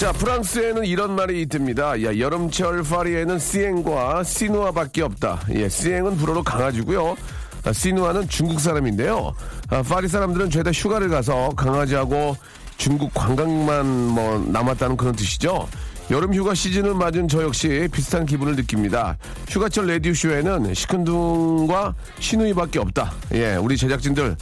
자, 프랑스에는 이런 말이 있답니다. 야, 여름철 파리에는 시eng과 시누아밖에 없다. 예, 시eng은 불어로 강아지고요. 아, 시누아는 중국 사람인데요. 아, 파리 사람들은 죄다 휴가를 가서 강아지하고 중국 관광만 뭐 남았다는 그런 뜻이죠. 여름 휴가 시즌을 맞은 저 역시 비슷한 기분을 느낍니다. 휴가철 레디오쇼에는 시큰둥과 시누이밖에 없다. 예, 우리 제작진들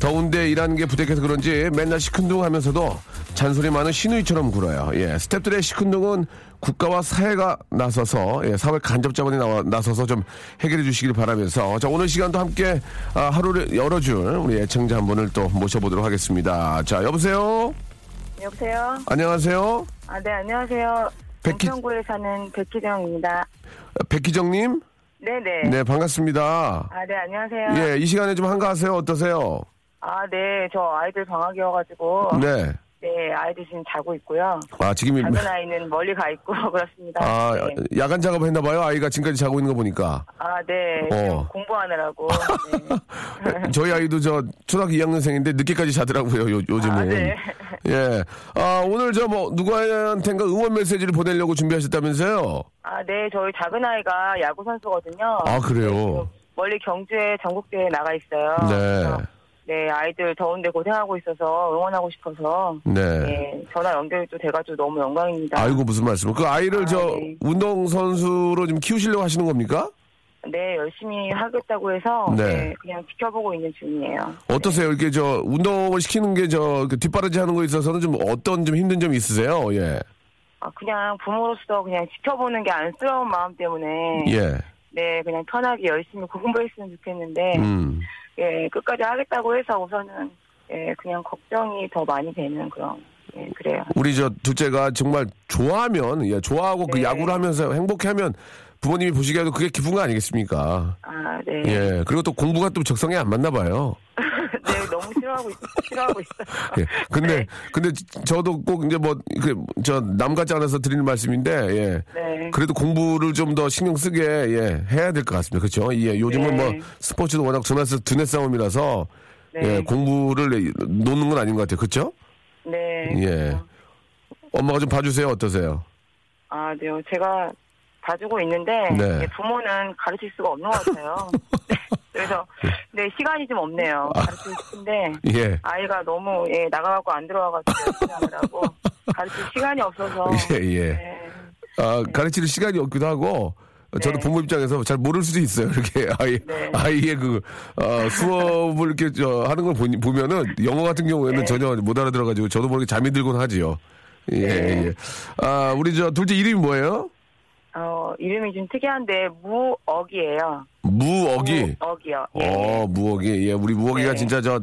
더운데 일하는 게 부족해서 그런지 맨날 시큰둥 하면서도 잔소리 많은 시누이처럼 굴어요. 예, 스탭들의 시큰둥은 국가와 사회가 나서서 예, 사회 간접 자본이 나와, 나서서 좀 해결해 주시길 바라면서 자 오늘 시간도 함께 아, 하루를 열어줄 우리 애청자 한 분을 또 모셔보도록 하겠습니다. 자 여보세요. 여보세요? 안녕하세요. 아, 네, 안녕하세요. 백희- 양평구에 사는 백희정입니다. 백희정님. 네네. 네 반갑습니다. 아, 네, 안녕하세요. 예, 이 시간에 좀 한가하세요. 어떠세요? 아, 네, 저 아이들 방학이어가지고. 네. 네, 아이들 지금 자고 있고요. 아 지금 작은 아이는 멀리 가 있고, 그렇습니다. 아 네. 야간 작업 했나 봐요. 아이가 지금까지 자고 있는 거 보니까. 아, 네. 어. 공부하느라고. 네. 저희 아이도 저 초등학교 2학년생인데 늦게까지 자더라고요. 요, 요즘은. 아, 네. 예. 아 오늘 저 뭐 누구한텐가 응원 메시지를 보내려고 준비하셨다면서요? 아, 네, 저희 작은 아이가 야구 선수거든요. 아 그래요. 멀리 경주에 전국대회에 나가 있어요. 네. 네, 아이들 더운데 고생하고 있어서 응원하고 싶어서. 네. 네, 전화 연결이 또 돼가지고 너무 영광입니다. 아이고 무슨 말씀? 그 아이를 아, 저 네. 운동 선수로 좀 키우시려고 하시는 겁니까? 네, 열심히 하겠다고 해서 네. 네, 그냥 지켜보고 있는 중이에요. 어떠세요? 이렇게 저 운동을 시키는 게 저그 뒷바라지 하는 거에 있어서는 좀 어떤 좀 힘든 점이 있으세요? 예. 아, 그냥 부모로서 그냥 지켜보는 게 안쓰러운 마음 때문에 예. 네, 그냥 편하게 열심히 공부했으면 좋겠는데 음. 예, 끝까지 하겠다고 해서 우선은 예, 그냥 걱정이 더 많이 되는 그런 예, 그래요. 우리 저 둘째가 정말 좋아하면 예, 좋아하고 그 네. 야구를 하면서 행복해하면 부모님이 보시기에도 그게 기쁜 거 아니겠습니까? 아, 네. 예. 그리고 또 공부가 또 적성에 안 맞나 봐요. 네, 너무 싫어하고 있, 싫어하고 있어요. 예. 근데 네. 근데 저도 꼭 이제 뭐저남 같지 않아서 드리는 말씀인데 예. 네. 그래도 공부를 좀 더 신경 쓰게 예, 해야 될 것 같습니다. 그렇죠? 예. 요즘은 네. 뭐 스포츠도 워낙 두뇌 두뇌 싸움이라서 네. 예, 공부를 놓는 건 아닌 것 같아요. 그렇죠? 네. 예. 엄마가 좀 봐주세요. 어떠세요? 아, 네. 제가 봐주고 있는데 네. 예, 부모는 가르칠 수가 없는 것 같아요. 네, 그래서 네 시간이 좀 없네요. 가르치고 싶은데 예. 아이가 너무 예, 나가갖고 안 들어와가지고 하느라고 가르칠 시간이 없어서 예, 예. 네. 아, 가르칠 시간이 없기도 하고, 저도 네. 부모 입장에서 잘 모를 수도 있어요. 이렇게 아이, 네. 아이의 그, 어, 수업을 이렇게 저 하는 걸 보니, 보면은 영어 같은 경우에는 네. 전혀 못 알아들어가지고 저도 모르게 잠이 들곤 하지요. 예, 네. 예. 아, 우리 저 둘째 이름이 뭐예요? 어, 이름이 좀 특이한데 무억이에요. 무억이. 무억이요. 예. 어, 무억이. 예, 우리 무억이가 네. 진짜 저,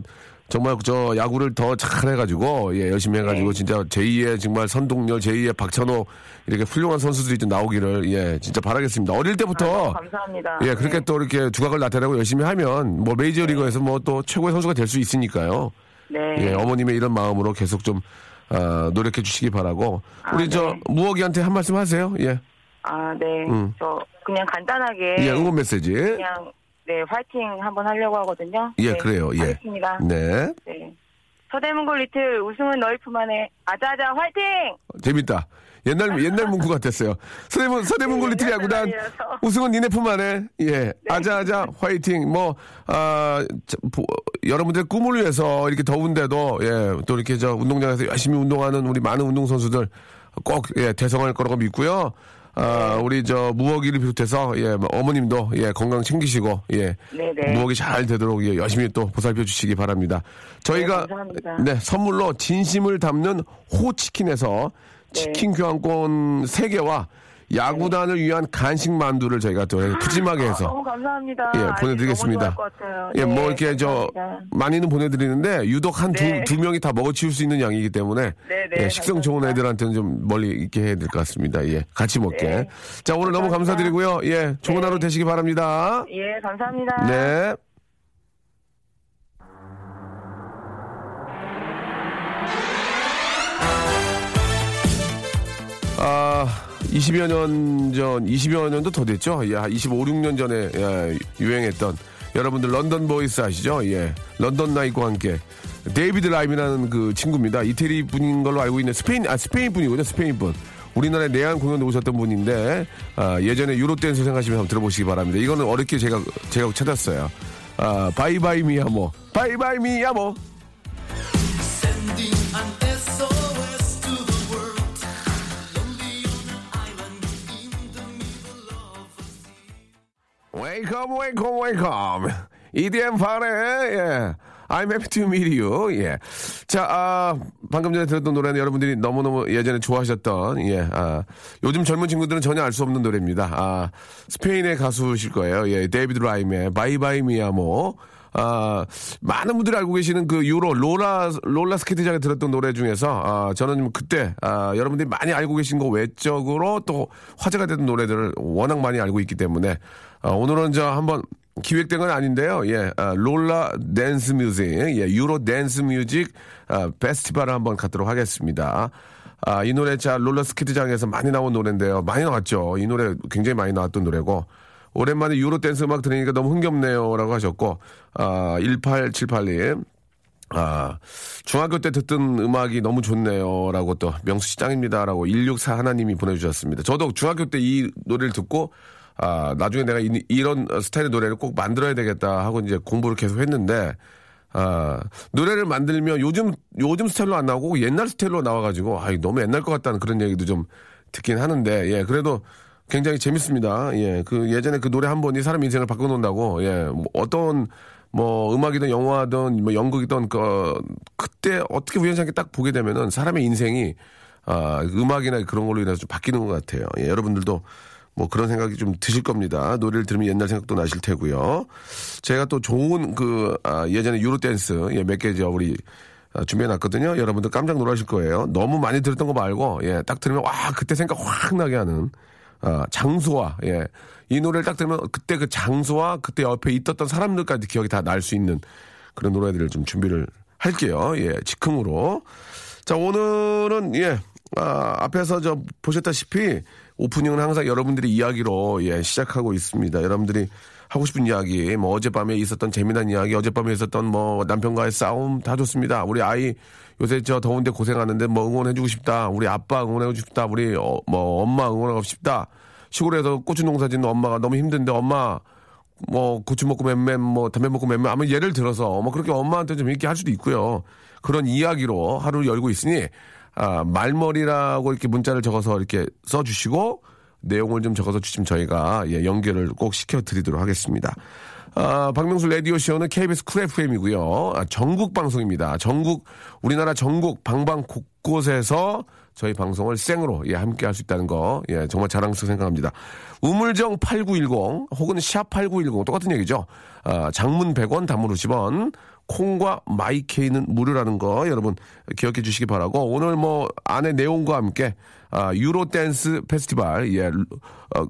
정말 저 야구를 더 잘해가지고, 예, 열심히 해가지고, 네. 진짜 제2의 정말 선동열, 제2의 박찬호, 이렇게 훌륭한 선수들이 좀 나오기를, 예, 진짜 바라겠습니다. 어릴 아, 때부터, 너무 감사합니다. 예, 그렇게 네. 또 이렇게 두각을 나타내고 열심히 하면, 뭐 메이저리그에서 뭐또 최고의 선수가 될 수 있으니까요. 네. 예, 어머님의 이런 마음으로 계속 좀, 아, 노력해 주시기 바라고. 아, 우리 저, 네. 무억이한테 한 말씀 하세요. 예. 아, 네. 음. 저 그냥 간단하게 예, 응원 메시지. 그냥 네, 파이팅 한번 하려고 하거든요. 예, 네, 그래요. 예. 하겠습니다. 네. 네. 서대문골 리틀 우승은 너희 품 안에 아자아자 화이팅! 재밌다. 옛날 옛날 문구 같았어요. 서대문 서대문골 리틀 야구단. 우승은 니네 품 안에 예 아자아자 화이팅 뭐아 여러분들 의 꿈을 위해서 이렇게 더운데도 예또 이렇게 저 운동장에서 열심히 운동하는 우리 많은 운동 선수들 꼭 예, 대성할 거라고 믿고요. 아, 우리 저 무어기를 비롯해서 예, 뭐 어머님도 예, 건강 챙기시고 예. 네네. 무어기 잘 되도록 예, 열심히 또 보살펴 주시기 바랍니다. 저희가 네. 네, 선물로 진심을 담는 호치킨에서 네. 치킨 교환권 3개와 야구단을 위한 간식 만두를 저희가 또 푸짐하게 아, 해서 너무 감사합니다. 예, 보내드리겠습니다. 너무. 예, 네, 뭐 이렇게 저 감사합니다. 많이는 보내드리는데 유독 한두 네. 두 명이 다 먹어치울 수 있는 양이기 때문에 네, 네, 예, 식성 좋은. 애들한테는 좀 멀리 있게 해야 될 것 같습니다. 예, 같이 먹게. 네. 자, 오늘 너무 감사합니다. 감사드리고요. 예, 좋은 네. 하루 되시기 바랍니다. 예, 감사합니다. 네. 아, 20여 년 전, 20여 년도 더 됐죠? 예, 25, 6년 전에 예, 유행했던 여러분들 런던 보이스 아시죠? 예. London Night과 함께 데이비드 라임이라는 그 친구입니다. 이태리 분인 걸로 알고 있는 스페인, 아, 스페인 분이거든요. 스페인 분. 우리나라에 내한 공연에 오셨던 분인데 아, 예전에 유로 댄스 생각하시면 한번 들어보시기 바랍니다. 이거는 어렵게 제가 제가 찾았어요. 아, 바이바이 미야모. 바이바이 미야모. 웨이컴 웨이컴 웨이컴 EDM 파레 예 I'm happy to meet you 예. 자, 아, 방금 전에 들었던 노래는 여러분들이 너무너무 예전에 좋아하셨던 예. 아, 요즘 젊은 친구들은 전혀 알 수 없는 노래입니다. 아, 스페인의 가수실 거예요. 예. 데이비드 라임의 Bye bye mi amor 아, 많은 분들이 알고 계시는 그 유로 롤러 롤러 스케이트장에 들었던 노래 중에서 아, 저는 그때 아, 여러분들이 많이 알고 계신 거 외적으로 또 화제가 됐던 노래들을 워낙 많이 알고 있기 때문에 아, 오늘은 저 한번 기획된 건 아닌데요. 예, 아, 롤러 댄스 뮤직, 예, 유로 댄스 뮤직 아, 페스티벌을 한번 갖도록 하겠습니다. 아, 이 노래 자 롤러 스케이트장에서 많이 나온 노래인데요. 많이 나왔죠. 이 노래 굉장히 많이 나왔던 노래고 오랜만에 유로 댄스 음악 들으니까 너무 흥겹네요라고 하셨고 아, 1878님 아, 중학교 때 듣던 음악이 너무 좋네요 라고 또 명수 씨 짱입니다 라고 164 하나님이 보내주셨습니다. 저도 중학교 때 이 노래를 듣고 아, 나중에 내가 이런 스타일의 노래를 꼭 만들어야 되겠다 하고 이제 공부를 계속 했는데 아, 노래를 만들면 요즘, 요즘 스타일로 안 나오고 옛날 스타일로 나와가지고, 아, 너무 옛날 것 같다는 그런 얘기도 좀 듣긴 하는데, 예, 그래도 굉장히 재밌습니다. 예, 그 예전에 그 노래 한 번이 사람 인생을 바꿔놓는다고, 예, 뭐 어떤 뭐 음악이든 영화든 뭐 연극이든 그, 그때 어떻게 우연찮게 딱 보게 되면은 사람의 인생이 아, 음악이나 그런 걸로 인해서 좀 바뀌는 것 같아요. 예, 여러분들도 뭐 그런 생각이 좀 드실 겁니다. 노래를 들으면 옛날 생각도 나실 테고요. 제가 또 좋은 그 아, 예전에 유로 댄스 예, 몇개 저 우리 아, 준비해놨거든요. 여러분들 깜짝 놀라실 거예요. 너무 많이 들었던 거 말고 예, 딱 들으면 와 그때 생각 확 나게 하는 아, 장소와 예, 이 노래를 딱 들으면 그때 그 장소와 그때 옆에 있었던 사람들까지 기억이 다 날 수 있는 그런 노래들을 좀 준비를 할게요. 예, 즉흥으로. 자, 오늘은, 예, 아, 앞에서 저 보셨다시피 오프닝은 항상 여러분들의 이야기로, 예, 시작하고 있습니다. 여러분들이 하고 싶은 이야기, 뭐 어젯밤에 있었던 재미난 이야기, 어젯밤에 있었던 뭐 남편과의 싸움 다 좋습니다. 우리 아이 요새 저 더운데 고생하는데 뭐 응원해주고 싶다. 우리 아빠 응원해주고 싶다. 우리 어, 뭐 엄마 응원하고 싶다. 시골에서 고추 농사 짓는 엄마가 너무 힘든데 엄마 뭐 고추 먹고 맴맴 뭐 담배 먹고 맴맴 아무 예를 들어서 뭐 그렇게 엄마한테 좀 이렇게 할 수도 있고요. 그런 이야기로 하루를 열고 있으니 아, 말머리라고 이렇게 문자를 적어서 이렇게 써주시고 내용을 좀 적어서 주시면 저희가 예, 연결을 꼭 시켜드리도록 하겠습니다. 아, 박명수 라디오 쇼는 KBS 쿨 FM이고요. 아, 전국 방송입니다. 전국, 우리나라 전국 방방 곳곳에서 저희 방송을 생으로 예, 함께 할 수 있다는 거, 예, 정말 자랑스럽게 생각합니다. 우물정 8910 혹은 샵8910 똑같은 얘기죠. 아, 장문 100원, 단문 50원, 콩과 마이케이는 무료라는 거 여러분 기억해 주시기 바라고 오늘 뭐 안에 내용과 함께 아, 유로 댄스 페스티벌 예, 어,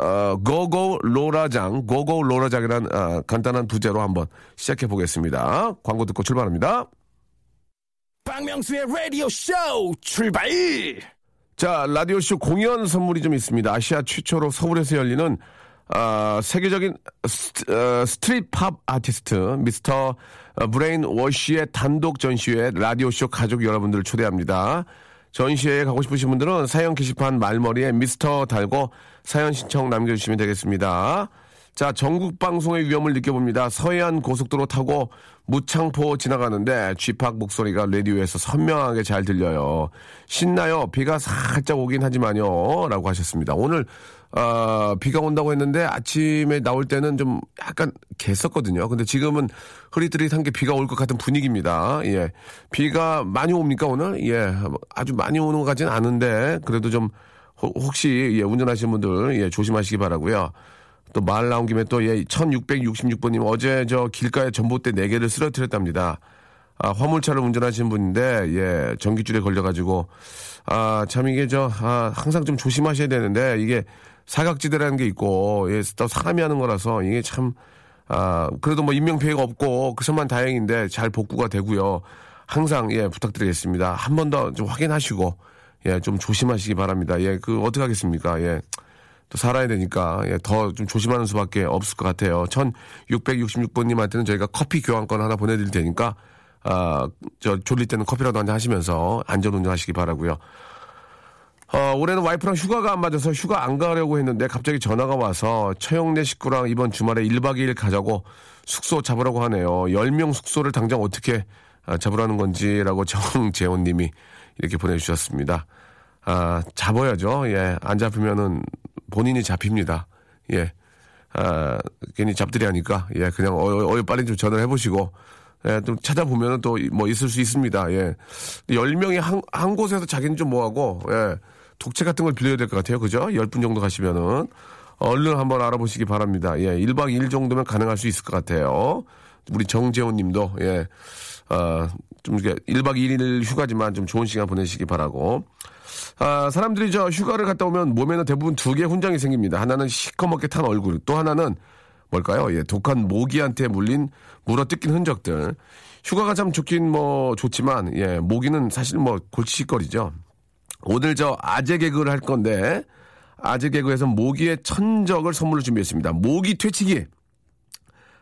어, 고고 로라장, 고고 로라장이란 어, 간단한 부제로 한번 시작해 보겠습니다. 광고 듣고 출발합니다. 박명수의 라디오 쇼 출발! 자, 라디오 쇼 공연 선물이 좀 있습니다. 아시아 최초로 서울에서 열리는 아, 세계적인 스트, 어, street 팝 아티스트 미스터 브레인 워시의 단독 전시회 라디오쇼 가족 여러분들을 초대합니다. 전시회에 가고 싶으신 분들은 사연 게시판 말머리에 미스터 달고 사연 신청 남겨주시면 되겠습니다. 자, 전국 방송의 위험을 느껴봅니다. 서해안 고속도로 타고 무창포 지나가는데 쥐팍 목소리가 라디오에서 선명하게 잘 들려요. 신나요. 비가 살짝 오긴 하지만요. 라고 하셨습니다. 오늘 어, 비가 온다고 했는데 아침에 나올 때는 좀 약간 갰었거든요. 근데 지금은 흐릿흐릿한 게 비가 올 것 같은 분위기입니다. 예. 비가 많이 옵니까, 오늘? 예. 아주 많이 오는 것 같지는 않은데, 그래도 좀, 혹시, 예, 운전하시는 분들, 예, 조심하시기 바라고요 또 말 나온 김에 또, 예, 1666번님 어제 저 길가에 전봇대 4개를 쓰러뜨렸답니다. 아, 화물차를 운전하시는 분인데, 예, 전기줄에 걸려가지고, 아, 참 이게 저, 아, 항상 좀 조심하셔야 되는데, 이게 사각지대라는 게 있고, 예, 또 사람이 하는 거라서 이게 참, 아, 그래도 뭐 인명피해가 없고, 그것만 다행인데 잘 복구가 되고요. 항상, 예, 부탁드리겠습니다. 한 번 더 좀 확인하시고, 예, 좀 조심하시기 바랍니다. 예, 그, 어떻게 하겠습니까? 예. 또 살아야 되니까, 예, 더 좀 조심하는 수밖에 없을 것 같아요. 1666번님한테는 저희가 커피 교환권 하나 보내드릴 테니까, 아, 저 졸릴 때는 커피라도 한 잔 하시면서 안전 운전하시기 바라고요. 어, 올해는 와이프랑 휴가가 안 맞아서 휴가 안 가려고 했는데 갑자기 전화가 와서 처형네 식구랑 이번 주말에 1박 2일 가자고 숙소 잡으라고 하네요. 10명 숙소를 당장 어떻게 아, 잡으라는 건지라고 정재원 님이 이렇게 보내주셨습니다. 아, 잡아야죠. 예. 안 잡히면은 본인이 잡힙니다. 예. 아, 괜히 잡들이 하니까, 예. 그냥 어, 어, 빨리 좀 전화를 해보시고, 예, 좀 찾아보면은 또 뭐 있을 수 있습니다. 예. 10명이 한, 한 곳에서 자기는 좀 뭐하고, 예. 독채 같은 걸 빌려야 될 것 같아요. 그죠? 10분 정도 가시면은. 얼른 한번 알아보시기 바랍니다. 예, 1박 2일 정도면 가능할 수 있을 것 같아요. 우리 정재훈 님도, 예, 어, 좀 이렇게 1박 2일 휴가지만 좀 좋은 시간 보내시기 바라고. 아, 사람들이 저 휴가를 갔다 오면 몸에는 대부분 두 개의 훈장이 생깁니다. 하나는 시커멓게 탄 얼굴, 또 하나는 뭘까요? 예, 독한 모기한테 물린 물어 뜯긴 흔적들. 휴가가 참 좋긴 뭐 좋지만, 예, 모기는 사실 뭐 골치거리죠. 오늘 저 아재 개그를 할 건데 아재 개그에서 모기의 천적을 선물로 준비했습니다. 모기 퇴치기.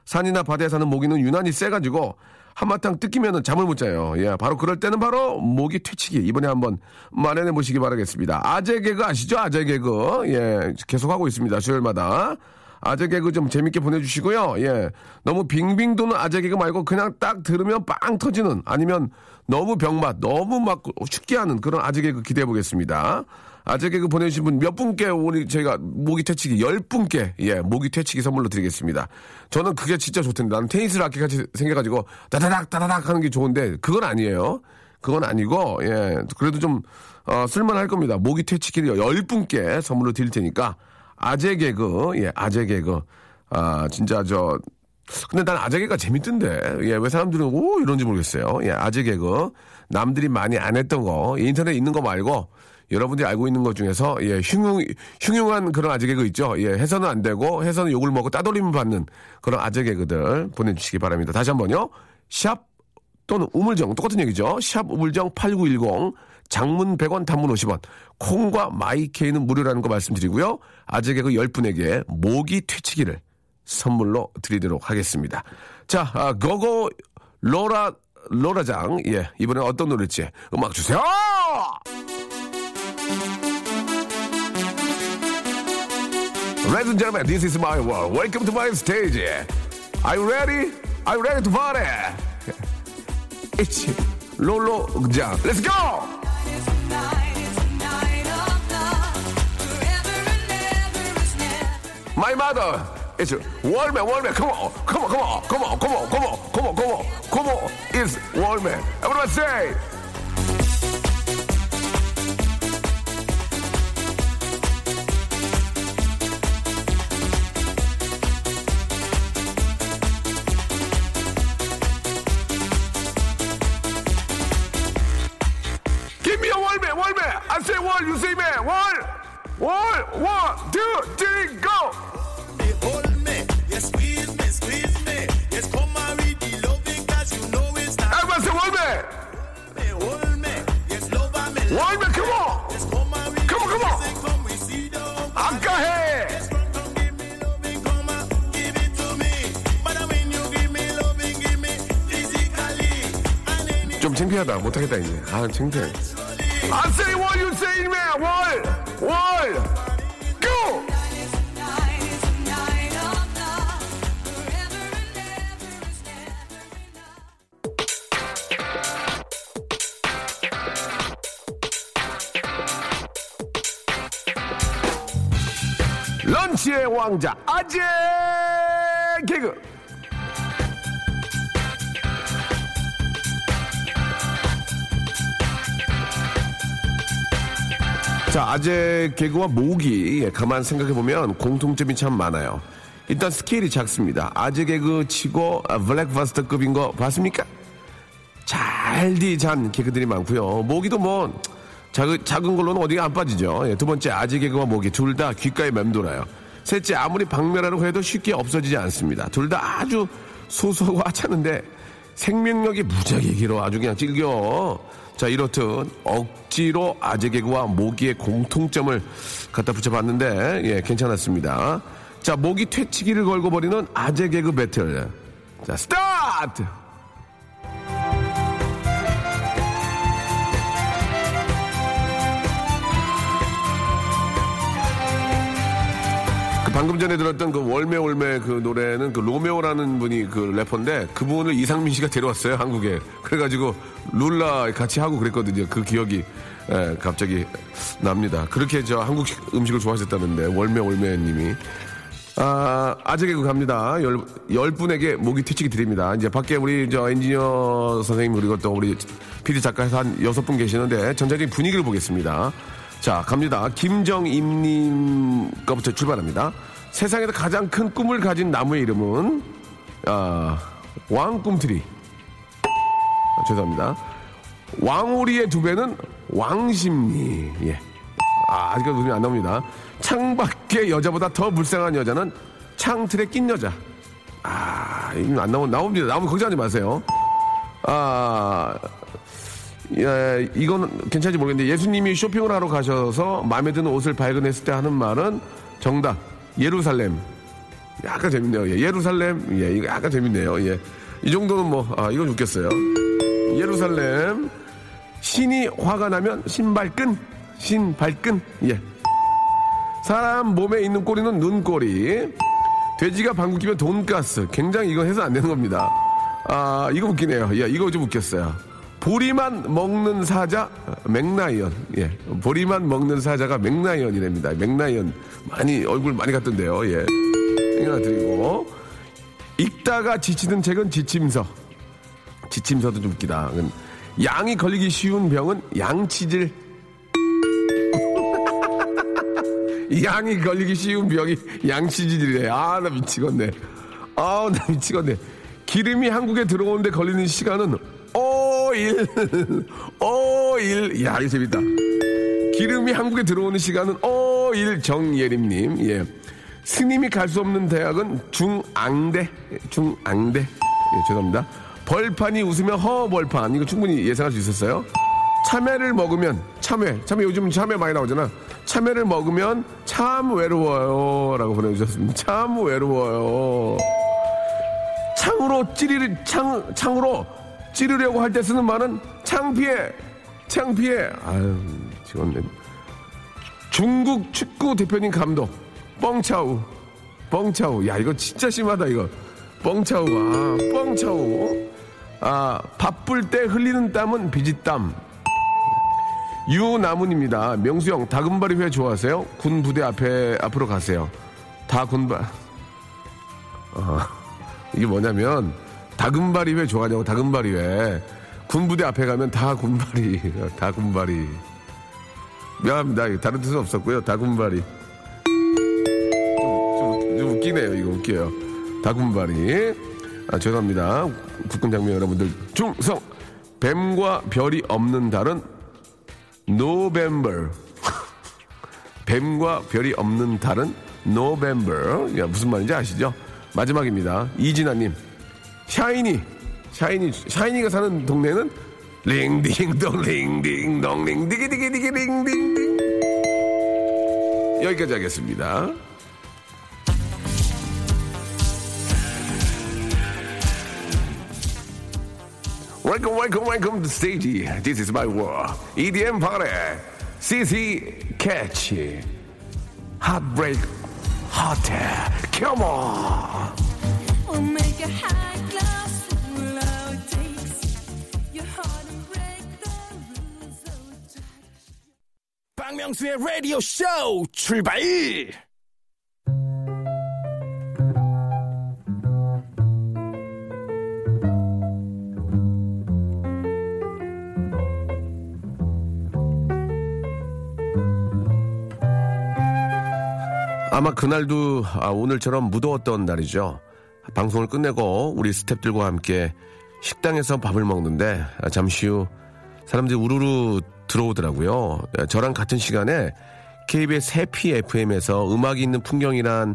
산이나 바다에 사는 모기는 유난히 세가지고 한바탕 뜯기면 잠을 못 자요. 예, 바로 그럴 때는 바로 모기 퇴치기. 이번에 한번 마련해 보시기 바라겠습니다. 아재 개그 아시죠? 아재 개그. 예, 계속하고 있습니다. 수요일마다. 아재 개그 좀 재밌게 보내주시고요. 예. 너무 빙빙 도는 아재 개그 말고 그냥 딱 들으면 빵 터지는 아니면 너무 병맛, 너무 막 죽게 하는 그런 아재 개그 기대해 보겠습니다. 아재 개그 보내주신 분 몇 분께 오늘 저희가 모기 퇴치기 열 분께 예 모기 퇴치기 선물로 드리겠습니다. 저는 그게 진짜 좋던데 나는 테니스 라켓 같이 생겨가지고 다다닥 다다닥 하는 게 좋은데 그건 아니에요. 그건 아니고 예 그래도 좀 어, 쓸만할 겁니다. 모기 퇴치기를 열 분께 선물로 드릴 테니까 아재 개그, 예, 아재 개그. 아, 진짜 저, 근데 난 아재 개그가 재밌던데. 예, 왜 사람들은, 오, 이런지 모르겠어요. 예, 아재 개그. 남들이 많이 안 했던 거, 인터넷에 있는 거 말고, 여러분들이 알고 있는 것 중에서, 예, 흉흉, 흉흉한 그런 아재 개그 있죠. 예, 해서는 안 되고, 해서는 욕을 먹고 따돌림을 받는 그런 아재 개그들 보내주시기 바랍니다. 다시 한 번요. 샵 또는 우물정, 똑같은 얘기죠. 샵 우물정 8910. 장문 100원, 단문 50원. 콩과 마이케이는 무료라는 거 말씀드리고요. 아재 개그 10분에게 모기 퇴치기를 선물로 드리도록 하겠습니다. 자, 아, 고고 로라 로라장. 예, 이번엔 어떤 노래일지 음악 주세요. Ladies and gentlemen, this is my world. Welcome to my stage. Are you ready? Are you ready to party? It's Lolo Jam. Let's go! My mother is Wallman, Wallman. Come on, come on, come on, come on, come on, come on, come on, come on, come on. Is Wallman. Everybody say. 하다. 못하겠다, 이제. 아, 창피해. I say what you say, man. 월! 월! Go! 런치의 왕자, 아재 개그. 자, 아재 개그와 모기, 예, 가만 생각해보면 공통점이 참 많아요. 일단 스케일이 작습니다. 아재 개그 치고 아, 블랙버스터급인 거 봤습니까? 잘디 잔 개그들이 많고요. 모기도 뭐 작은, 작은 걸로는 어디가 안 빠지죠. 예, 두 번째 아재 개그와 모기 둘 다 귓가에 맴돌아요. 셋째 아무리 박멸하려고 해도 쉽게 없어지지 않습니다. 둘 다 아주 소소하고 하찮은데 생명력이 무지하게 길어 아주 그냥 찔겨. 자 이렇듯 억지로 아재 개그와 모기의 공통점을 갖다 붙여봤는데 예 괜찮았습니다. 자 모기 퇴치기를 걸고 벌이는 아재 개그 배틀. 자 스타트. 방금 전에 들었던 그 월매 월매 그 노래는 그 로메오라는 분이 그 래퍼인데 그분을 이상민 씨가 데려왔어요 한국에 그래가지고 룰라 같이 하고 그랬거든요 그 기억이 예, 갑자기 납니다 그렇게 저 한국 음식을 좋아하셨다는데 월매 월매님이 아, 아재 개그 갑니다. 열, 열 분에게 모기 퇴치기 드립니다. 이제 밖에 우리 저 엔지니어 선생님 그리고 또 우리 PD 작가에서 한 여섯 분 계시는데 전체적인 분위기를 보겠습니다. 자, 갑니다. 김정임님 거부터 출발합니다. 세상에서 가장 큰 꿈을 가진 나무의 이름은, 아, 왕꿈트리. 아, 죄송합니다. 왕오리의 두 배는 왕심리. 예. 아, 아직까지 눈이 안 나옵니다. 창밖의 여자보다 더 불쌍한 여자는 창틀에 낀 여자. 아, 이거 안 나오, 나옵니다. 나오면 걱정하지 마세요. 아, 예, 이거는 괜찮지 모르겠는데 예수님이 쇼핑을 하러 가셔서 마음에 드는 옷을 발견했을 때 하는 말은 정답. 예루살렘. 약간 재밌네요. 예, 예루살렘. 예, 이거 약간 재밌네요. 예. 이 정도는 뭐, 아, 이건 웃겼어요. 예루살렘. 신이 화가 나면 신발끈. 신발끈. 예. 사람 몸에 있는 꼬리는 눈꼬리. 돼지가 방귀 끼면 돈가스. 굉장히 이건 해서 안 되는 겁니다. 아, 이거 웃기네요. 예, 이거 좀 웃겼어요. 보리만 먹는 사자, 맥라이언. 예. 보리만 먹는 사자가 맥라이언이랍니다. 맥라이언. 많이, 얼굴 많이 갔던데요. 예. 하나 드리고. 읽다가 지치는 책은 지침서. 지침서도 좀 웃기다. 양이 걸리기 쉬운 병은 양치질. 양이 걸리기 쉬운 병이 양치질이래. 아, 나 미치겠네. 아, 나 미치겠네. 기름이 한국에 들어오는데 걸리는 시간은 5일. 5일. 야, 이거 재밌다. 기름이 한국에 들어오는 시간은 5일 정예림님. 예. 스님이 갈 수 없는 대학은 중앙대. 중앙대. 예, 죄송합니다. 벌판이 웃으면 허벌판. 이거 충분히 예상할 수 있었어요. 참외를 먹으면 참외 참외 요즘 참외 많이 나오잖아 참외를 먹으면 참 외로워요 라고 보내주셨습니다 참 외로워요 창으로 찌르 창 창으로 찌르려고 할 때 쓰는 말은 창피해 창피해 아유 지금 중국 축구 대표님 감독 뻥차우 뻥차우 야 이거 진짜 심하다 이거 뻥차우가 아, 뻥차우 아 바쁠 때 흘리는 땀은 비지땀 유나문입니다. 명수 형, 다금바리 회 좋아하세요? 군 부대 앞에, 앞으로 가세요. 다 군바, 어, 이게 뭐냐면, 다금바리 회 좋아하냐고, 다금바리 회. 군 부대 앞에 가면 다 군바리, 다 군바리. 미안합니다. 다른 뜻은 없었고요. 다 군바리. 좀, 좀, 좀 웃기네요. 이거 웃겨요. 다 군바리. 아, 죄송합니다. 국군 장병 여러분들. 중성! 뱀과 별이 없는 달은 노벤버. 뱀과 별이 없는 달은 November. 야, 무슨 말인지 아시죠? 마지막입니다. 이진아님. 샤이니. 샤이니. 샤이니가 사는 동네는 링딩동 링딩동 링디기디기디기 링딩딩. 여기까지 하겠습니다. Welcome, welcome, welcome to stage. This is my world. EDM party. CC. Heartbreak Hotel. Come on. We'll make a high 박명수의 라디오 쇼 출발! 아마 그날도 아, 오늘처럼 무더웠던 날이죠. 방송을 끝내고 우리 스탭들과 함께 식당에서 밥을 먹는데 아, 잠시 후 사람들이 우르르 들어오더라고요. 예, 저랑 같은 시간에 KBS 해피 FM에서 음악이 있는 풍경이란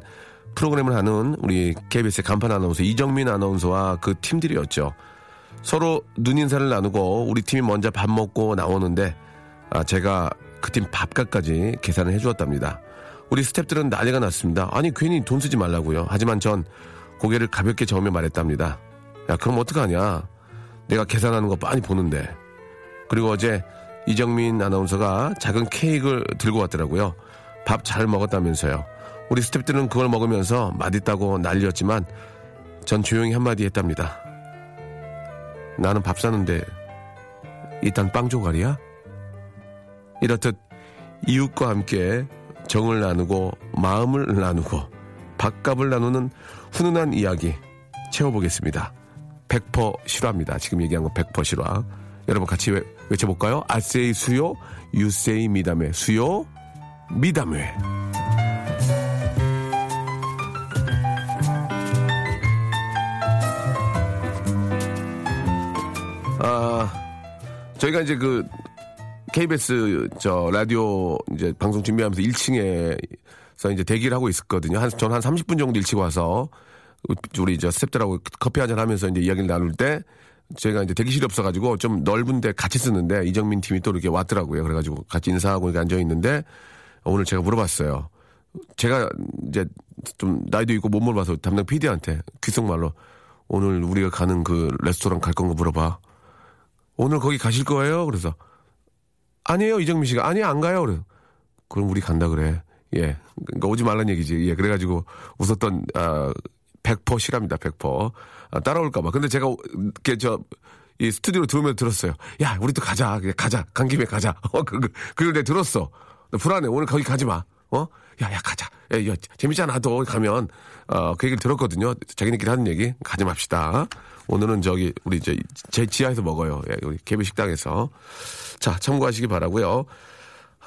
프로그램을 하는 우리 KBS의 간판 아나운서 이정민 아나운서와 그 팀들이었죠. 서로 눈인사를 나누고 우리 팀이 먼저 밥 먹고 나오는데 아, 제가 그 팀 밥값까지 계산을 해주었답니다. 우리 스탭들은 난리가 났습니다. 아니 괜히 돈 쓰지 말라고요. 하지만 전 고개를 가볍게 저으며 말했답니다. 야 그럼 어떡하냐. 내가 계산하는 거 빤히 보는데. 그리고 어제 이정민 아나운서가 작은 케이크를 들고 왔더라고요. 밥 잘 먹었다면서요. 우리 스탭들은 그걸 먹으면서 맛있다고 난리였지만 전 조용히 한마디 했답니다. 나는 밥 사는데 일단 빵 조각이야? 이렇듯 이웃과 함께 정을 나누고 마음을 나누고 밥값을 나누는 훈훈한 이야기 채워보겠습니다. 100% 실화입니다. 지금 얘기한 건 100% 실화. 여러분 같이 외, 외쳐볼까요? 아세이 수요, 유세이 미담회. 수요, 미담회. 아, 저희가 이제 그 KBS 저 라디오 이제 방송 준비하면서 1층에서 이제 대기를 하고 있었거든요. 한, 저는 한 30분 정도 일찍 와서 우리 저 스탭들하고 커피 한잔 하면서 이제 이야기를 나눌 때 제가 이제 대기실이 없어가지고 좀 넓은데 같이 쓰는데 이정민 팀이 또 이렇게 왔더라고요. 그래가지고 같이 인사하고 이렇게 앉아 있는데 오늘 제가 물어봤어요. 제가 이제 좀 나이도 있고 못 물어봐서 담당 PD한테 귓속말로 오늘 우리가 가는 그 레스토랑 갈 건가 물어봐. 오늘 거기 가실 거예요? 그래서 아니에요 이정민 씨가 아니 안 가요. 그래. 그럼 우리 간다 그래. 예, 그러니까 오지 말란 얘기지. 예, 그래가지고 웃었던 아, 100% 실합니다. 100%. 아, 따라올까봐. 근데 제가 이렇게 저 이 스튜디오로 들어오면 들었어요. 야, 우리 또 가자. 가자. 간 김에 가자. 어, 그, 그, 그걸 내가 들었어. 나 불안해. 오늘 거기 가지 마. 어? 야, 야, 가자. 야, 야, 재밌잖아. 또 가면. 어, 그 얘기를 들었거든요. 자기네끼리 하는 얘기. 가지 맙시다. 오늘은 저기, 우리 이제 제 지하에서 먹어요. 예, 우리 개비 식당에서. 자, 참고하시기 바라고요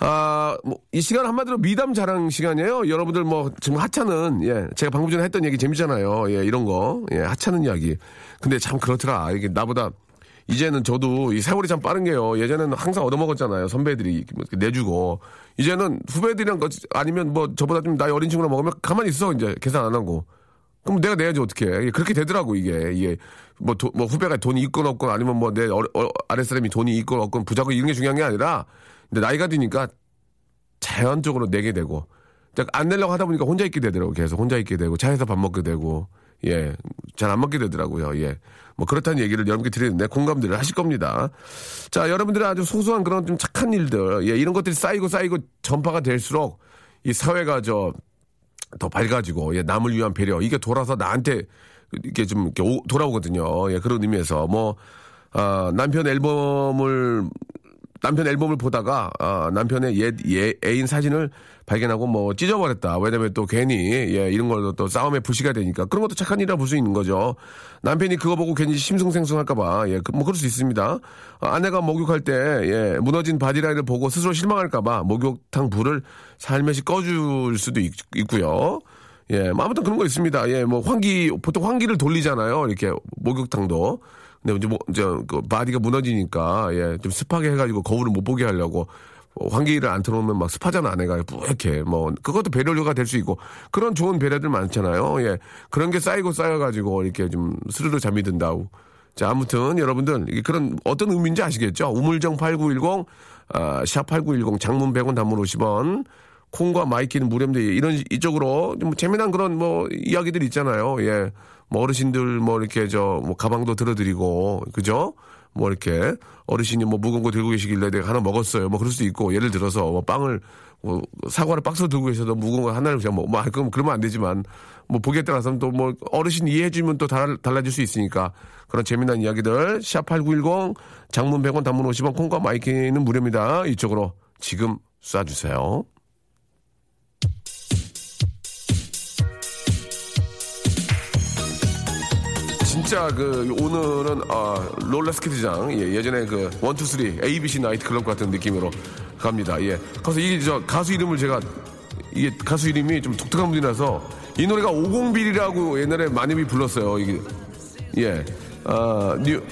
아, 뭐, 이 시간 한마디로 미담 자랑 시간이에요. 여러분들 뭐, 지금 하찮은, 예, 제가 방금 전에 했던 얘기 재밌잖아요. 예, 이런 거. 예, 하찮은 이야기. 근데 참 그렇더라. 이게 나보다, 이제는 저도 이 세월이 참 빠른 게요. 예전에는 항상 얻어먹었잖아요. 선배들이 이렇게 내주고. 이제는 후배들이랑 거- 아니면 뭐 저보다 좀 나이 어린 친구랑 먹으면 가만히 있어. 이제 계산 안 하고. 그럼 내가 내야지 어떻게 그렇게 되더라고 이게 이게 뭐, 도- 뭐 후배가 돈이 있건 없건 아니면 뭐 내 아랫사람이 돈이 있건 없건 부자고 이런 게 중요한 게 아니라 근데 나이가 드니까 자연적으로 내게 되고 딱안 내려고 하다 보니까 혼자 있게 되더라고 계속 혼자 있게 되고 차에서 밥 먹게 되고 예 잘 안 먹게 되더라고요 예 뭐 그렇다는 얘기를 여러분께 드리는데 공감들을 하실 겁니다 자 여러분들의 아주 소소한 그런 좀 착한 일들 예 이런 것들이 쌓이고 쌓이고 전파가 될수록 이 사회가 저 더 밝아지고 예, 남을 위한 배려 이게 돌아서 나한테 이렇게 좀 이렇게 오- 돌아오거든요. 예, 그런 의미에서 뭐 아, 남편 앨범을 남편 앨범을 보다가 아, 남편의 옛, 예, 애인 사진을 발견하고 뭐 찢어버렸다. 왜냐면 또 괜히 예, 이런 걸로 또 싸움의 불씨가 되니까 그런 것도 착한 일이라 볼 수 있는 거죠. 남편이 그거 보고 괜히 싱숭생숭할까봐 예, 그- 뭐 그럴 수 있습니다. 아, 아내가 목욕할 때 예, 무너진 바디라인을 보고 스스로 실망할까봐 목욕탕 불을 살며시 꺼줄 수도 있, 고요 예, 뭐 아무튼 그런 거 있습니다. 예, 뭐 환기 보통 환기를 돌리잖아요. 이렇게 목욕탕도. 근데 이제 뭐 이제 그 바디가 무너지니까 예, 좀 습하게 해가지고 거울을 못 보게 하려고 어, 환기를 안 틀어놓으면 막 습하잖아 아내가 뿌옇게 뭐 그것도 배려가 될 수 있고 그런 좋은 배려들 많잖아요. 예, 그런 게 쌓이고 쌓여가지고 이렇게 좀 스르르 잠이 든다고. 자, 아무튼 여러분들 이게 그런 어떤 의미인지 아시겠죠? 우물정 8910 아, 샵8910 장문 100원 단문 50원 콩과 마이키는 무료인데 이런 이쪽으로 좀 재미난 그런 뭐 이야기들 있잖아요. 예. 뭐 어르신들 뭐 이렇게 저 뭐 가방도 들어드리고 그죠? 뭐 이렇게 어르신이 뭐 무거운 거 들고 계시길래 내가 하나 먹었어요. 뭐 그럴 수도 있고 예를 들어서 뭐 빵을 뭐 사과를 박스로 들고 계셔도 무거운 거 하나를 그냥 뭐, 뭐 아, 그럼 그러면 안 되지만 뭐 보기에 따라서는 또 뭐 어르신 이해해주면 또 달, 달라질 수 있으니까 그런 재미난 이야기들 샵8910 장문 100원 단문 50원 콩과 마이키는 무료입니다. 이쪽으로 지금 쏴주세요. 진짜 그 오늘은 아, 롤러 스케이트장 예, 예전에 그 one two three ABC 나이트 클럽 같은 느낌으로 갑니다. 예. 그래서 이게 저 가수 이름을 제가 이게 가수 이름이 좀 독특한 분이라서 이 노래가 501이라고 옛날에 많이 불렀어요. 이게 예. 아, 뉴,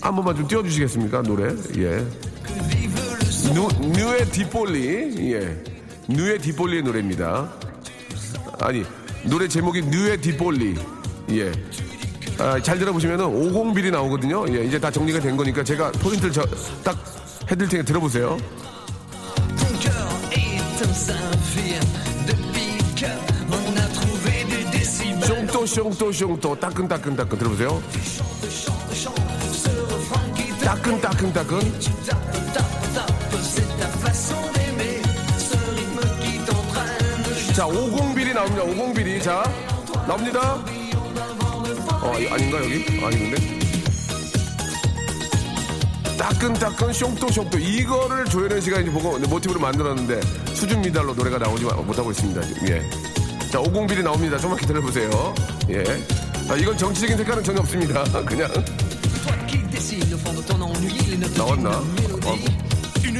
한 번만 좀 띄워주시겠습니까? 노래. 예. 누, 뉴의 디폴리. 예. 뉴의 디폴리의 노래입니다. 아니, 노래 제목이 뉴의 디폴리. 예. 아, 잘 들어보시면 은 501이 나오거든요. 예, 이제 다 정리가 된 거니까 제가 포인트를 저, 딱 해드릴 테니 들어보세요. 숑또 숑또 숑또 따끈따끈따끈 들어보세요. 따끈따끈따끈. 자, 501이 나옵니다. 501이. 자, 나옵니다. 어, 이- 아닌가, 여기? 아닌데? 따끈따끈 숑또 숑또 이거를 씨가 이제 보고 모티브로 만들었는데 수준 미달로 노래가 나오지 마- 못하고 있습니다. 예. 자, 501이 나옵니다. 좀만 기다려보세요. 예. 아, 이건 정치적인 색깔은 전혀 없습니다. 그냥 나왔나? d'une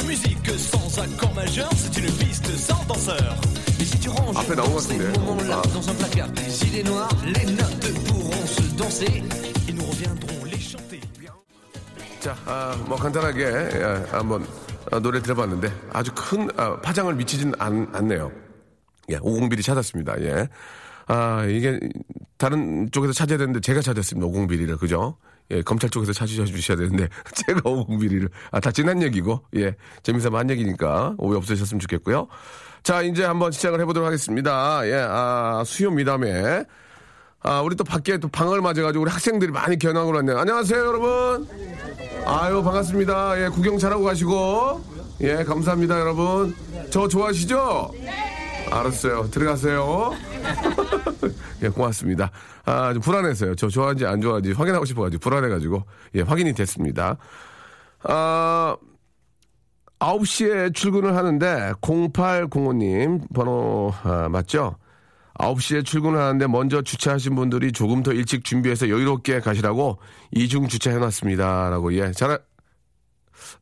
si tu ranges Après, dans ces le- moments-là Ah. dans un placard, des idées noires, les notes pourront se danser. Et nous reviendrons les chanter. 자, 아, 뭐 간단하게 예, 한번 아, 노래 들어봤는데 아주 큰 아, 파장을 미치진 않, 않네요. 예, 501이 찾았습니다. 예. 아, 이게 다른 쪽에서 찾아야 되는데 제가 찾았습니다. 501이를. 그죠? 예, 검찰 쪽에서 찾으셔주셔야 되는데 제가 501이를. 아, 다 지난 얘기고. 예, 재미삼아 한 얘기니까 오해 없으셨으면 좋겠고요. 자, 이제 한번 시작을 해보도록 하겠습니다. 예, 아, 수요 미담에 아, 우리 또 밖에 또 방을 맞아가지고 우리 학생들이 많이 견학을 왔네요. 안녕하세요, 여러분. 아유, 반갑습니다. 예, 구경 잘하고 가시고. 예, 감사합니다, 여러분. 저 좋아하시죠? 알았어요. 들어가세요. 예, 고맙습니다. 아, 좀 불안했어요. 저 좋아하는지 안 좋아하는지 확인하고 싶어가지고 불안해가지고. 예, 확인이 됐습니다. 아, 9시에 출근을 하는데 0805님 번호 아, 맞죠? 9시에 출근을 하는데 먼저 주차하신 분들이 조금 더 일찍 준비해서 여유롭게 가시라고 이중 주차해놨습니다. 라고, 예, 잘,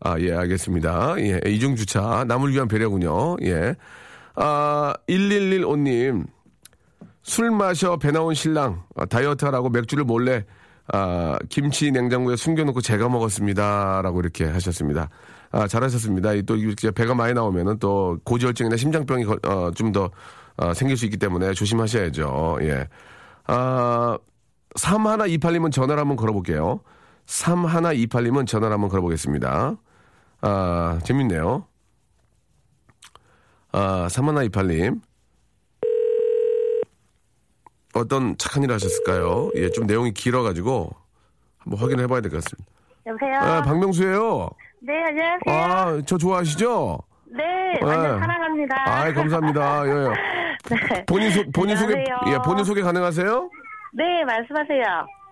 아, 예, 알겠습니다. 예, 이중 주차. 남을 위한 배려군요. 예. 아, 1115님. 술 마셔 배 나온 신랑. 아, 다이어트 하라고 맥주를 몰래, 아, 김치 냉장고에 숨겨놓고 제가 먹었습니다. 라고 이렇게 하셨습니다. 아, 잘하셨습니다. 이또 이렇게 배가 많이 나오면은 또 고지혈증이나 심장병이 걸- 어, 좀 더, 어, 생길 수 있기 때문에 조심하셔야죠. 예. 아, 3128님은 전화를 한번 걸어볼게요. 3128님은 전화를 한번 걸어보겠습니다. 아, 재밌네요. 아, 3128님. 어떤 착한 일을 하셨을까요? 예, 좀 내용이 길어가지고 한번 확인을 해봐야 될 것 같습니다. 여보세요? 아, 박명수예요. 네, 안녕하세요. 아, 저 좋아하시죠? 네, 완전 네. 사랑합니다. 아, 감사합니다. 예, 예. 네. 본인 소, 본인 소개, 안녕하세요. 예, 본인 소개 가능하세요? 네, 말씀하세요.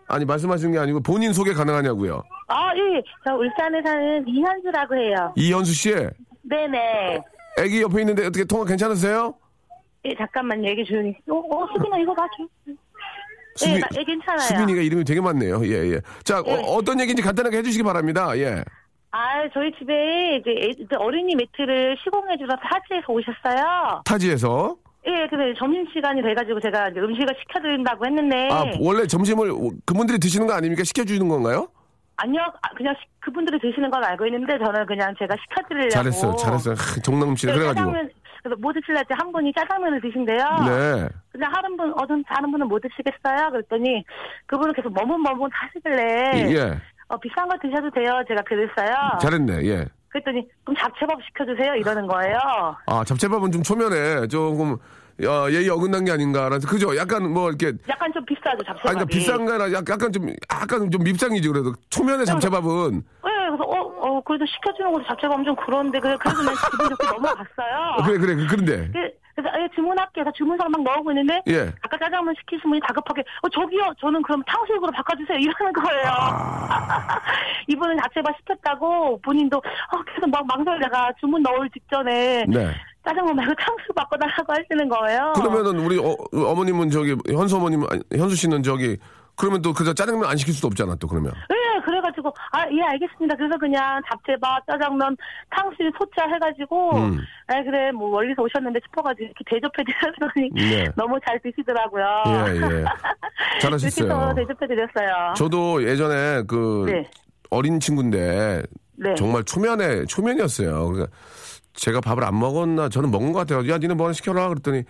아니, 말씀하시는 게 아니고 본인 소개 가능하냐고요. 아, 예, 저 울산에 사는 이현수라고 해요. 이현수 씨, 네 네. 애기 옆에 있는데 어떻게 통화 괜찮으세요? 예, 잠깐만 얘기 조용히. 어, 어, 수빈아, 이거 봐. 줘. 수빈- 예, 나, 예, 괜찮아요. 수빈이가 이름이 되게 많네요. 예, 예. 자, 예. 어, 떤 얘기인지 간단하게 해주시기 바랍니다. 예. 아, 저희 집에 이제 애- 이제 어린이 매트를 시공해주러 타지에서 오셨어요. 타지에서. 예, 근데 점심시간이 돼가지고 제가 이제 음식을 시켜드린다고 했는데. 아, 원래 점심을 그분들이 드시는 거 아닙니까? 시켜주는 건가요? 아니요, 아, 그냥 시- 그분들이 드시는 건 알고 있는데 저는 그냥 제가 시켜드리려고. 잘했어요, 잘했어요. 하, 정남 음식 네, 그래가지고. 짜장면, 그래서 뭐 드실래 했더니 한 분이 짜장면을 드신대요. 네. 그냥 하는 분, 어떤 다른 분은 뭐 드시겠어요? 그랬더니 그분은 계속 머뭇머뭇 하시길래 예. 어, 비싼 거 드셔도 돼요. 제가 그랬어요. 잘했네, 예. 그랬더니 그럼 잡채밥 시켜주세요. 이러는 거예요. 아, 잡채밥은 좀 초면에 조금 어, 예의 어긋난 게 아닌가라는 그죠? 약간 뭐 이렇게 약간 좀 비싸죠 잡채밥이. 아니 그러니까 비싼 거 아니라 약- 약간 좀 약간 좀 밉상이지 그래도 초면에 잡채밥은 네, 그래서 어, 어, 그래도 시켜주는 것도 잡채밥 좀 그런데 그래, 그래도 난 기분 좋게 넘어갔어요. 그래 그래 그- 그런데 그- 그래서 예, 주문할게요. 그래서 주문서를 막 넣고 있는데 예. 아까 짜장면 시키신 분이 다급하게 어 저기요 저는 그럼 탕수육으로 바꿔주세요 이러는 거예요. 아. 이분은 자체밥 시켰다고 본인도 어 계속 막 망설이다가 주문 넣을 직전에 네. 짜장면 말고 탕수육 바꿔달라고 하시는 거예요. 그러면은 우리 어, 어머님은 저기 현수 어머님 현수 씨는 저기 그러면 또 그저 짜장면 안 시킬 수도 없잖아 또 그러면 네, 그래가지고 아 예 알겠습니다. 그래서 그냥 잡채밥, 짜장면, 탕수육, 소짜 해가지고 음. 아 그래 뭐 멀리서 오셨는데 싶어가지고 이렇게 대접해드렸더니 네. 너무 잘 드시더라고요. 예, 예. 잘하셨어요. 대접해드렸어요. 저도 예전에 그 네. 어린 친구인데 네. 정말 초면에 초면이었어요. 그러니까 제가 밥을 안 먹었나 저는 먹은 것 같아요. 야 니네 뭐 하나 시켜라 그랬더니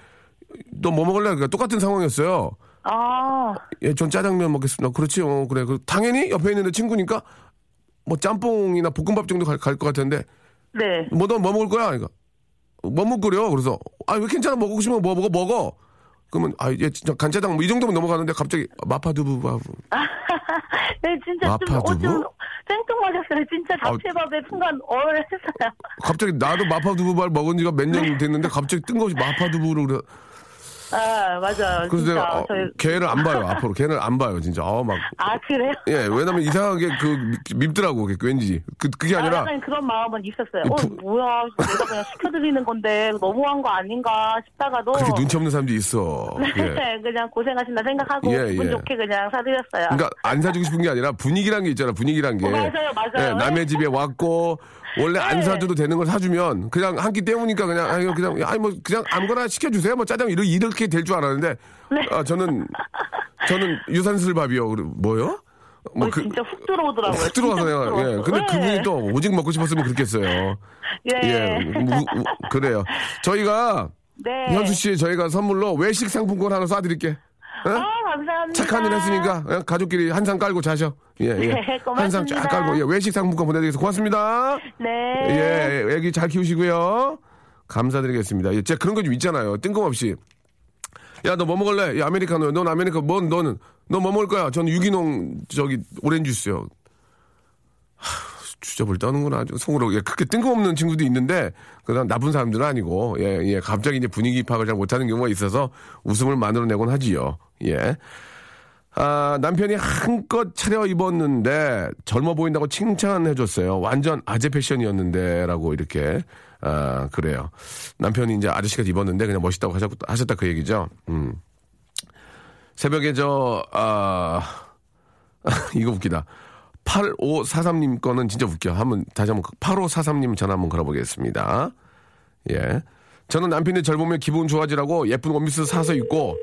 너 뭐 먹을래? 그러니까 똑같은 상황이었어요. 아 예, 전 짜장면 먹겠습니다. 그렇지요. 그래. 그 당연히 옆에 있는 애 친구니까 뭐 짬뽕이나 볶음밥 정도 갈 것 같은데 네. 뭐 너 뭐 먹을 거야? 그러니까 뭐 먹으려? 그래서 아 왜 괜찮아 먹고 싶으면 뭐 먹어 먹어. 그러면 아 얘 진짜 간짜장 뭐 이 정도면 넘어가는데 갑자기 마파두부 네 진짜 좀, 어, 마파두부? 좀 생뚱맞았어요. 진짜 잡채밥에 순간 어를 했어요. 갑자기 나도 마파두부발 먹은 지가 몇 년 됐는데 갑자기 뜬금없이 마파두부를 그래. 아 맞아요. 그래서 진짜 내가 어, 저희 걔를 안 봐요 앞으로 걔는 안 봐요 진짜 어 막 아 그래요? 예, 왜냐면 이상하게 그 밉- 밉더라고, 왠지. 그, 그게 아, 아니라, 약간 그런 마음은 있었어요. 이 어, 부- 뭐야, 내가 그냥 시켜드리는 건데 너무한 거 아닌가 싶다가도 그렇게 눈치 없는 사람들이 있어. 예. 네, 그냥 고생하신다 생각하고 예, 기분 예. 좋게 그냥 사드렸어요. 그러니까 안 사주고 싶은 게 아니라 분위기란 게 있잖아, 분위기란 게. 어, 맞아요, 맞아요. 예, 남의 집에 왔고, 원래 안 네. 사줘도 되는 걸 사주면, 그냥 한 끼 때우니까 그냥, 아니, 그냥, 아니, 뭐, 그냥 아무거나 시켜주세요. 뭐, 짜장 이렇게, 이렇게 될 줄 알았는데, 네. 아, 저는, 저는 유산슬밥이요. 뭐요? 뭐 어, 진짜 훅 들어오더라고요. 훅 들어와서 내가, 훅 예. 근데 네. 그분이 또 오직 먹고 싶었으면 그렇겠어요. 예. 예. 우- 우- 그래요. 저희가, 네. 현수 씨 저희가 선물로 외식 상품권 하나 쏴드릴게. 어? 아, 감사합니다. 착한 일 했으니까 어? 가족끼리 한 상 깔고 자셔. 예, 예. 네, 한상 쫙. 깔고 예, 외식 상품권 보내드리겠습니다. 고맙습니다. 네. 예, 애기 잘 키우시고요. 감사드리겠습니다. 예, 제가 그런 거 좀 있잖아요. 뜬금없이. 야, 너 뭐 먹을래? 야, 아메리카노. 넌 아메리카노. 뭔, 너는? 너 뭐 먹을 거야? 저는 유기농, 저기, 오렌지 주스요. 하, 주접을 떠는구나. 아주 속으로. 예, 그렇게 뜬금없는 친구도 있는데, 그다음 나쁜 사람들은 아니고, 예, 예. 갑자기 이제 분위기 파악을 잘 못하는 경우가 있어서 웃음을 만들어내곤 하지요. 예. 아, 남편이 한껏 차려 입었는데 젊어 보인다고 칭찬해 줬어요. 완전 아재 패션이었는데, 라고 이렇게, 아, 그래요. 남편이 이제 아저씨가 입었는데 그냥 멋있다고 하셨, 하셨다 그 얘기죠. 음. 새벽에 저, 아, 이거 웃기다. 8543님 거는 진짜 웃겨. 한번, 다시 한번, 8543님 전화 한번 걸어보겠습니다. 예. 저는 남편이 절 보면 기분 좋아지라고 예쁜 원피스 사서 입고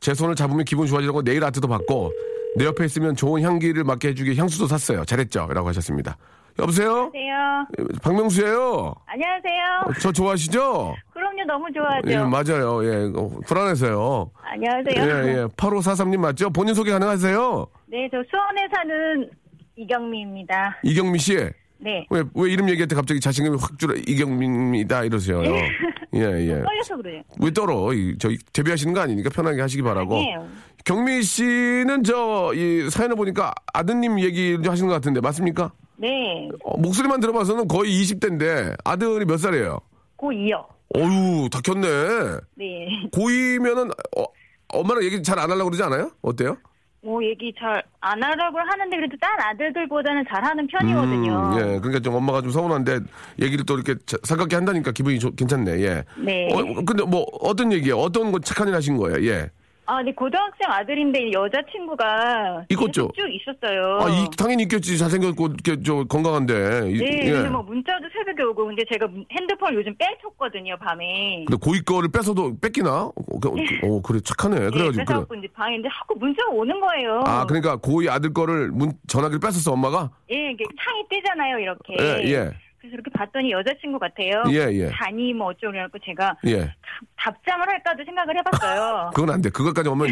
제 손을 잡으면 기분 좋아지라고 네일 아트도 받고 내 옆에 있으면 좋은 향기를 맡게 해주기 향수도 샀어요. 잘했죠? 라고 하셨습니다. 여보세요? 안녕하세요. 박명수예요. 안녕하세요. 저 좋아하시죠? 그럼요, 너무 좋아하죠. 예, 맞아요. 예, 어, 불안해서요. 안녕하세요. 예, 예. 8543님 맞죠? 본인 소개 가능하세요? 네, 저 수원에 사는 이경미입니다. 이경미 씨. 네. 왜, 왜 이름 얘기할 때 갑자기 자신감이 확 줄어, 이경미입니다. 이러세요. 예, 예. 떨려서 그래요. 왜 떨어? 이, 저, 데뷔하시는 거 아니니까 편하게 하시기 바라고. 아니에요. 경미 씨는 저, 이 사연을 보니까 아드님 얘기를 좀 하시는 것 같은데, 맞습니까? 네. 어, 목소리만 들어봐서는 거의 20대인데, 아들이 몇 살이에요? 고2요. 어유 다 켰네. 네. 고2면은, 어, 엄마랑 얘기 잘 안 하려고 그러지 않아요? 어때요? 뭐 얘기 잘 안 하려고 하는데 그래도 딴 아들들보다는 잘하는 편이거든요. 음, 예, 그러니까 좀 엄마가 좀 서운한데, 얘기를 또 이렇게 자- 살갑게 한다니까 기분이 좋- 괜찮네, 예. 네. 어, 근데 뭐, 어떤 얘기예요? 어떤 거 착한 일 하신 거예요? 예. 아, 네 고등학생 아들인데 여자친구가 있겠죠? 쭉 있었어요. 아, 이, 당연히 있겠지. 잘생겼고, 이렇게, 저, 건강한데. 이- 네, 예. 근데 뭐 문자도 새벽에 오고 근데 제가 핸드폰을 요즘 뺏었거든요 밤에. 근데 고이 거를 뺏어도 뺏기나? 어, 그- 어, 그래, 착하네. 네, 그래가지고. 그래. 뺏어갖고 이제 방에 이제 자꾸 문자가 오는 거예요. 아, 그러니까 고이 아들 거를 문, 전화기를 뺏었어, 엄마가? 예, 이게 창이 뜨잖아요 이렇게. 예, 예. 그래서 이렇게 봤더니 여자친구 같아요. 예, 예. 자니 뭐 어쩌고 그래갖고 제가 예. 답장을 할까도 생각을 해봤어요. 그건 안 돼. 그것까지 오면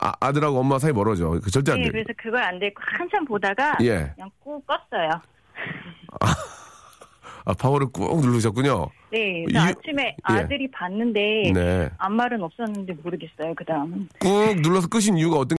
아, 들하고 엄마 사이 멀어져. 그 절대 안 네, 돼. 그래서 그걸 안 되고 한참 보다가 예. 그냥 꾹 껐어요. 아, 파워를 꾹 누르셨군요. 네, 이- 아침에 예. 아들이 봤는데 네. 아무 말은 없었는데 모르겠어요. 그 다음은 꾹 눌러서 끄신 이유가 어떤